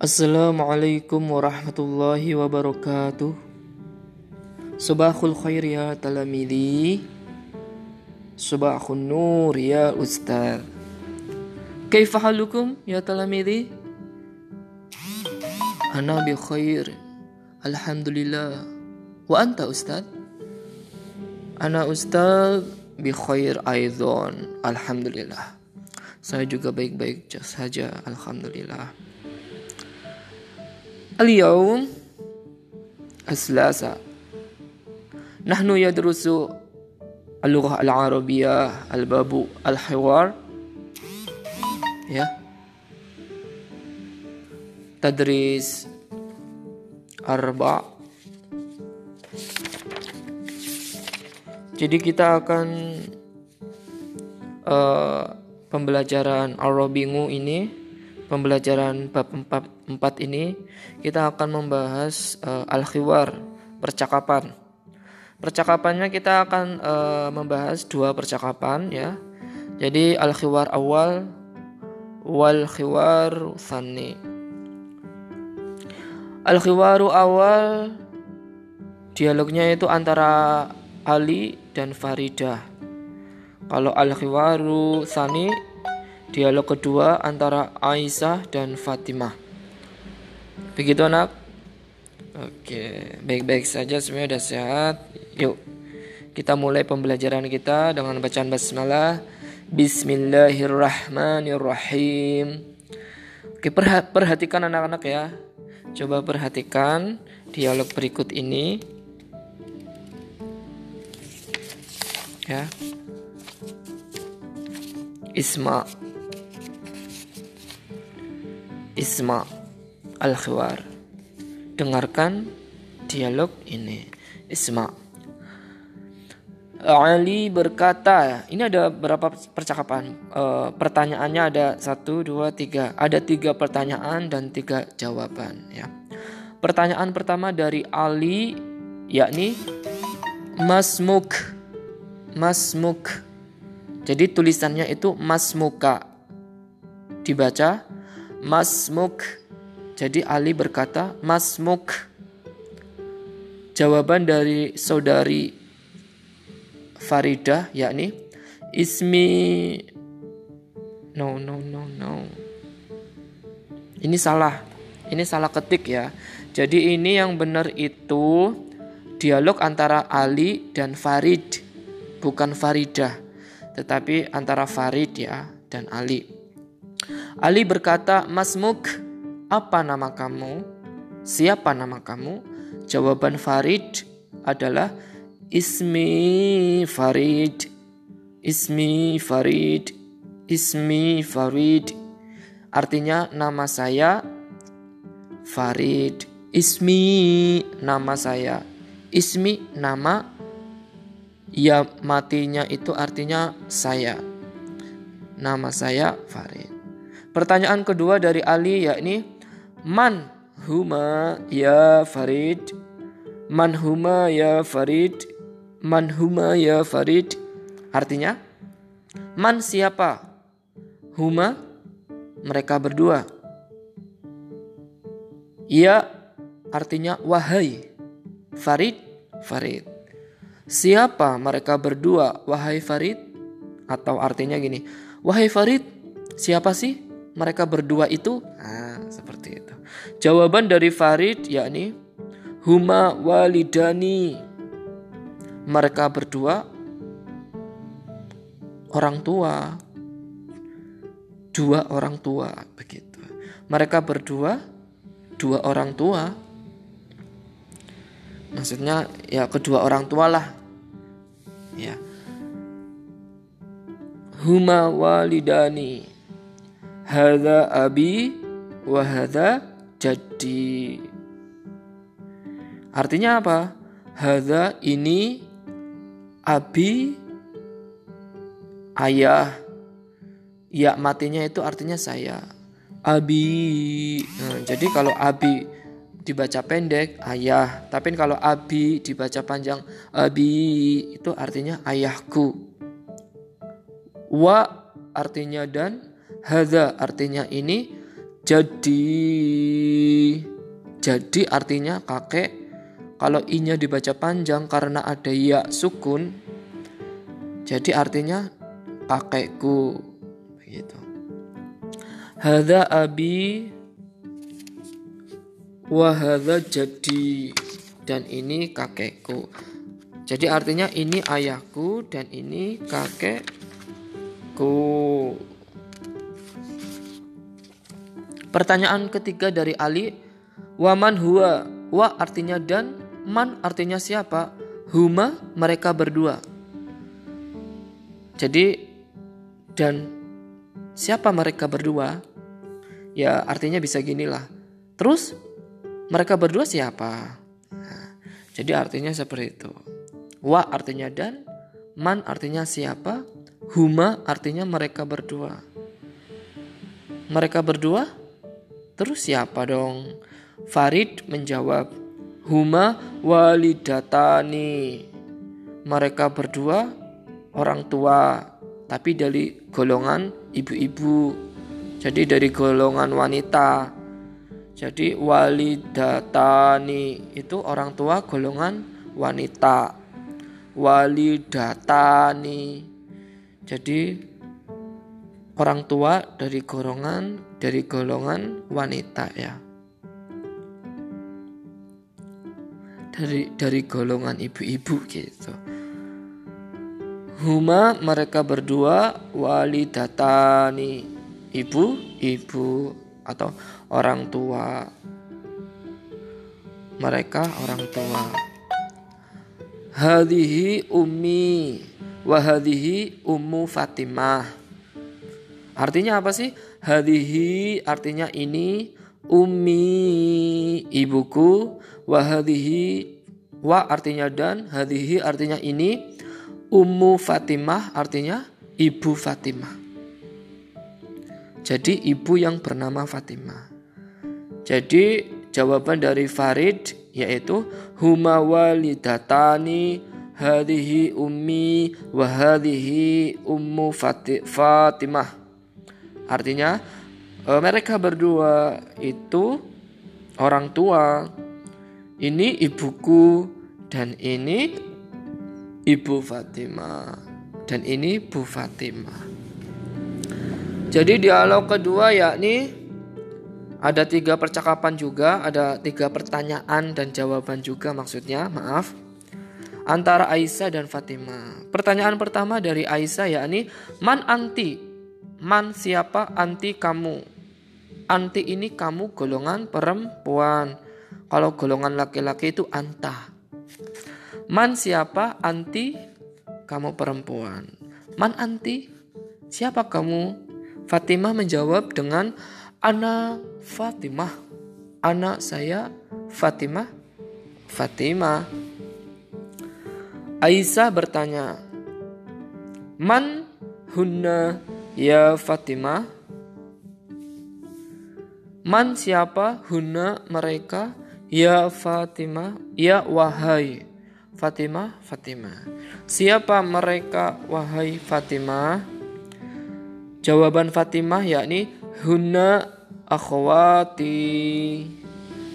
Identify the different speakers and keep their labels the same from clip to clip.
Speaker 1: Assalamualaikum warahmatullahi wabarakatuh. Subahul khair ya talamidi. Subahul nur ya ustaz. Kaifa halukum ya talamidi? Ana bi khair. Alhamdulillah. Wa anta ustaz? Ana ustaz bi khair aidan. Alhamdulillah. Saya juga baik-baik saja. Alhamdulillah. اليوم الثلاثاء نحن يدرس اللغة العربية الباب الحوار ya تدريس أربع jadi kita akan uh, pembelajaran Arabingu ini pembelajaran bab 4, 4 ini kita akan membahas uh, al-khiwar, percakapan. Percakapannya kita akan uh, membahas dua percakapan ya. Jadi al-khiwar awal wal khiwar thani. Al-khiwaru awal dialognya itu antara Ali dan Faridah. Kalau al-khiwaru thani dialog kedua antara Aisyah dan Fatimah. Begitu anak? Oke, baik-baik saja semuanya sudah sehat. Yuk, kita mulai pembelajaran kita dengan bacaan basmalah. Bismillahirrahmanirrahim. Oke, perhatikan anak-anak ya. Coba perhatikan dialog berikut ini. Ya. Isma Isma Al-Khiwar. Dengarkan dialog ini. Isma. Ali berkata, ini ada berapa percakapan? E, pertanyaannya ada satu, dua, tiga. Ada tiga pertanyaan dan tiga jawaban. Ya. Pertanyaan pertama dari Ali, yakni Masmuk. Masmuk. Jadi tulisannya itu Masmuka. Dibaca Masmuk. Jadi Ali berkata, Masmuk. Jawaban dari saudari Faridah yakni Ismi No no no no. Ini salah. Ini salah ketik ya. Jadi ini yang benar itu dialog antara Ali dan Farid, bukan Faridah, tetapi antara Farid ya dan Ali. Ali berkata, Masmuk, apa nama kamu? Siapa nama kamu? Jawaban Farid adalah Ismi Farid. Ismi Farid. Ismi Farid. Artinya nama saya Farid. Ismi nama saya. Ismi nama ya matinya itu artinya saya. Nama saya Farid. Pertanyaan kedua dari Ali yakni Man huma ya Farid? Man huma ya Farid? Man huma ya Farid? Artinya Man siapa? Huma mereka berdua. Ya artinya wahai. Farid Farid. Siapa mereka berdua? Wahai Farid? Atau artinya gini, wahai Farid, siapa sih mereka berdua itu? Nah, seperti itu. Jawaban dari Farid yakni huma walidani. Mereka berdua orang tua. Dua orang tua begitu. Mereka berdua dua orang tua. Maksudnya ya kedua orang tua lah. Ya. Huma walidani Hada abi wa hada jadi. Artinya apa? Hada ini abi ayah. Ya matinya itu artinya saya. Abi. Nah, jadi kalau abi dibaca pendek ayah, tapi kalau abi dibaca panjang abi itu artinya ayahku. Wa artinya dan Hadza artinya ini, Jadi jadi artinya kakek kalau i-nya dibaca panjang karena ada ya sukun jadi artinya kakekku begitu. Hadza abi wa hadza jadi dan ini kakekku. Jadi artinya ini ayahku dan ini kakekku. Pertanyaan ketiga dari Ali, waman huwa? Wa artinya dan, man artinya siapa? Huma mereka berdua. Jadi dan siapa mereka berdua? Ya artinya bisa ginilah. Terus mereka berdua siapa? Jadi artinya seperti itu. Wa artinya dan, man artinya siapa, huma artinya mereka berdua. Mereka berdua? Terus siapa dong? Farid menjawab, huma walidatani. Mereka berdua orang tua, tapi dari golongan ibu-ibu. Jadi dari golongan wanita. Jadi walidatani itu orang tua golongan wanita walidatani. Jadi orang tua dari golongan dari golongan wanita ya. Dari dari golongan ibu-ibu gitu. Huma mereka berdua walidatani ibu ibu atau orang tua mereka orang tua Hadhihi ummi wa hadhihi ummu Fatimah. Artinya apa sih? Hadhihi artinya ini ummi ibuku wa hadhihi wa artinya dan hadhihi artinya ini ummu Fatimah artinya ibu Fatimah. Jadi ibu yang bernama Fatimah. Jadi jawaban dari Farid yaitu huma walidatani hadhihi ummi wa hadhihi ummu Fatimah. Artinya e, mereka berdua itu orang tua. Ini ibuku dan ini ibu Fatimah dan ini Bu Fatimah. Jadi dialog kedua yakni ada tiga percakapan juga, ada tiga pertanyaan dan jawaban juga maksudnya, maaf. Antara Aisyah dan Fatimah. Pertanyaan pertama dari Aisyah yakni, Man anti? Man siapa anti kamu? Anti ini kamu golongan perempuan. Kalau golongan laki-laki itu anta. Man siapa anti? Kamu perempuan. Man anti? Siapa kamu? Fatimah menjawab dengan Anak Fatimah. Anak saya Fatimah. Fatimah. Aisyah bertanya, Man hunna ya Fatimah? Man siapa hunna mereka? Ya Fatimah, ya wahai Fatimah, Fatimah. Siapa mereka wahai Fatimah? Jawaban Fatimah yakni Hunna akhwati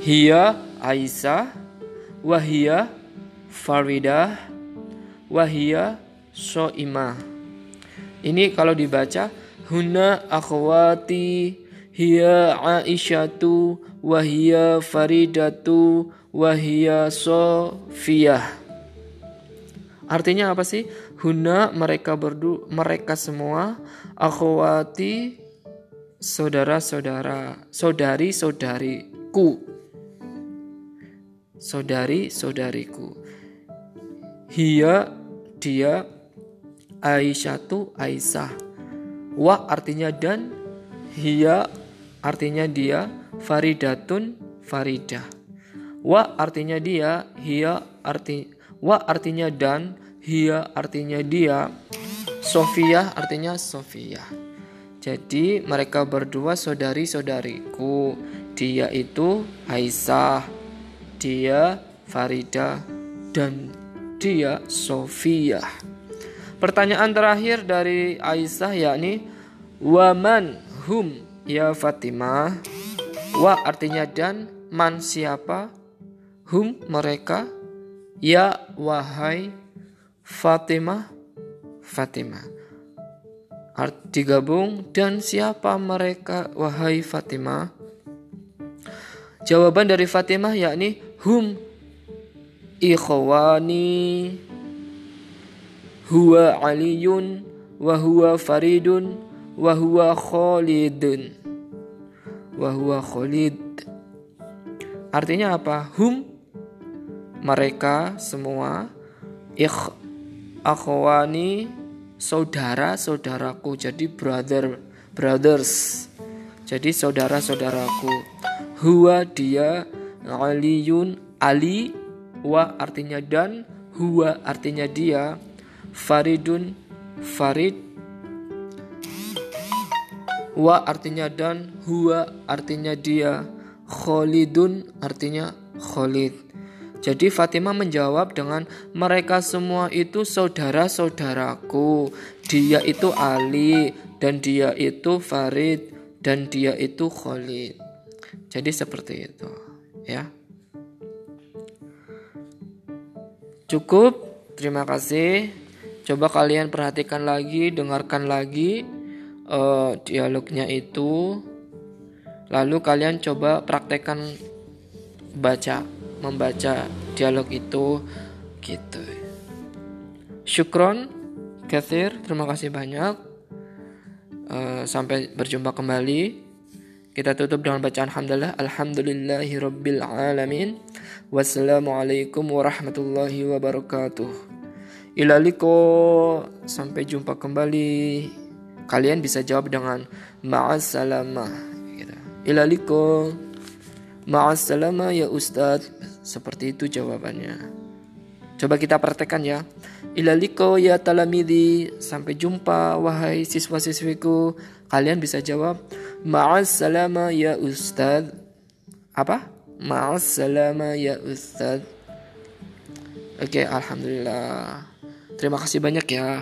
Speaker 1: Hiya Aisyah Wahia Faridah Wahia So'imah Ini kalau dibaca Hunna akhwati Hiya Aisyatu Wahia Faridatu Wahia Sofiyah Artinya apa sih? Huna mereka berdu mereka semua akhwati saudara-saudara, saudari-saudariku. Saudari-saudariku. Hia dia Aisyatu Aisyah. Wa artinya dan hia artinya dia Faridatun Faridah. Wa artinya dia, hia arti wa artinya dan, hia artinya dia, Sofia artinya Sofia. Jadi mereka berdua saudari-saudariku. Dia itu Aisyah, dia Farida dan dia Sofia. Pertanyaan terakhir dari Aisyah yakni Waman hum? Ya Fatimah. Wa artinya dan, man siapa, hum mereka, ya wahai Fatimah, Fatimah. Art digabung dan siapa mereka? Wahai Fatimah? Jawaban dari Fatimah yakni hum ikhwani huwa aliyun wa huwa faridun wa huwa khalidun. Wa khalid. Artinya apa? Hum mereka semua ikh akhwani saudara-saudaraku jadi brother brothers. Jadi saudara-saudaraku huwa dia aliyun ali wa artinya dan huwa artinya dia faridun farid wa artinya dan huwa artinya dia khalidun artinya khalid jadi Fatimah menjawab dengan mereka semua itu saudara-saudaraku. Dia itu Ali dan dia itu Farid dan dia itu Khalid. Jadi seperti itu, ya. Cukup. Terima kasih. Coba kalian perhatikan lagi, dengarkan lagi uh, dialognya itu. Lalu kalian coba praktekkan baca membaca dialog itu gitu. Syukron, Kathir, terima kasih banyak. Uh, sampai berjumpa kembali. Kita tutup dengan bacaan Alhamdulillah. Alhamdulillahi Alamin. Wassalamualaikum warahmatullahi wabarakatuh. Ilaliko. Sampai jumpa kembali. Kalian bisa jawab dengan ma'asalamah. Gitu. Ilaliko. Ma'asalamah ya Ustadz. Seperti itu jawabannya. Coba kita praktekkan ya. Ilaliko ya talamidi. Sampai jumpa wahai siswa-siswiku. Kalian bisa jawab. Ma'asalama ya Ustadz. Apa? Ma'asalama ya Ustadz. Oke, Alhamdulillah. Terima kasih banyak ya.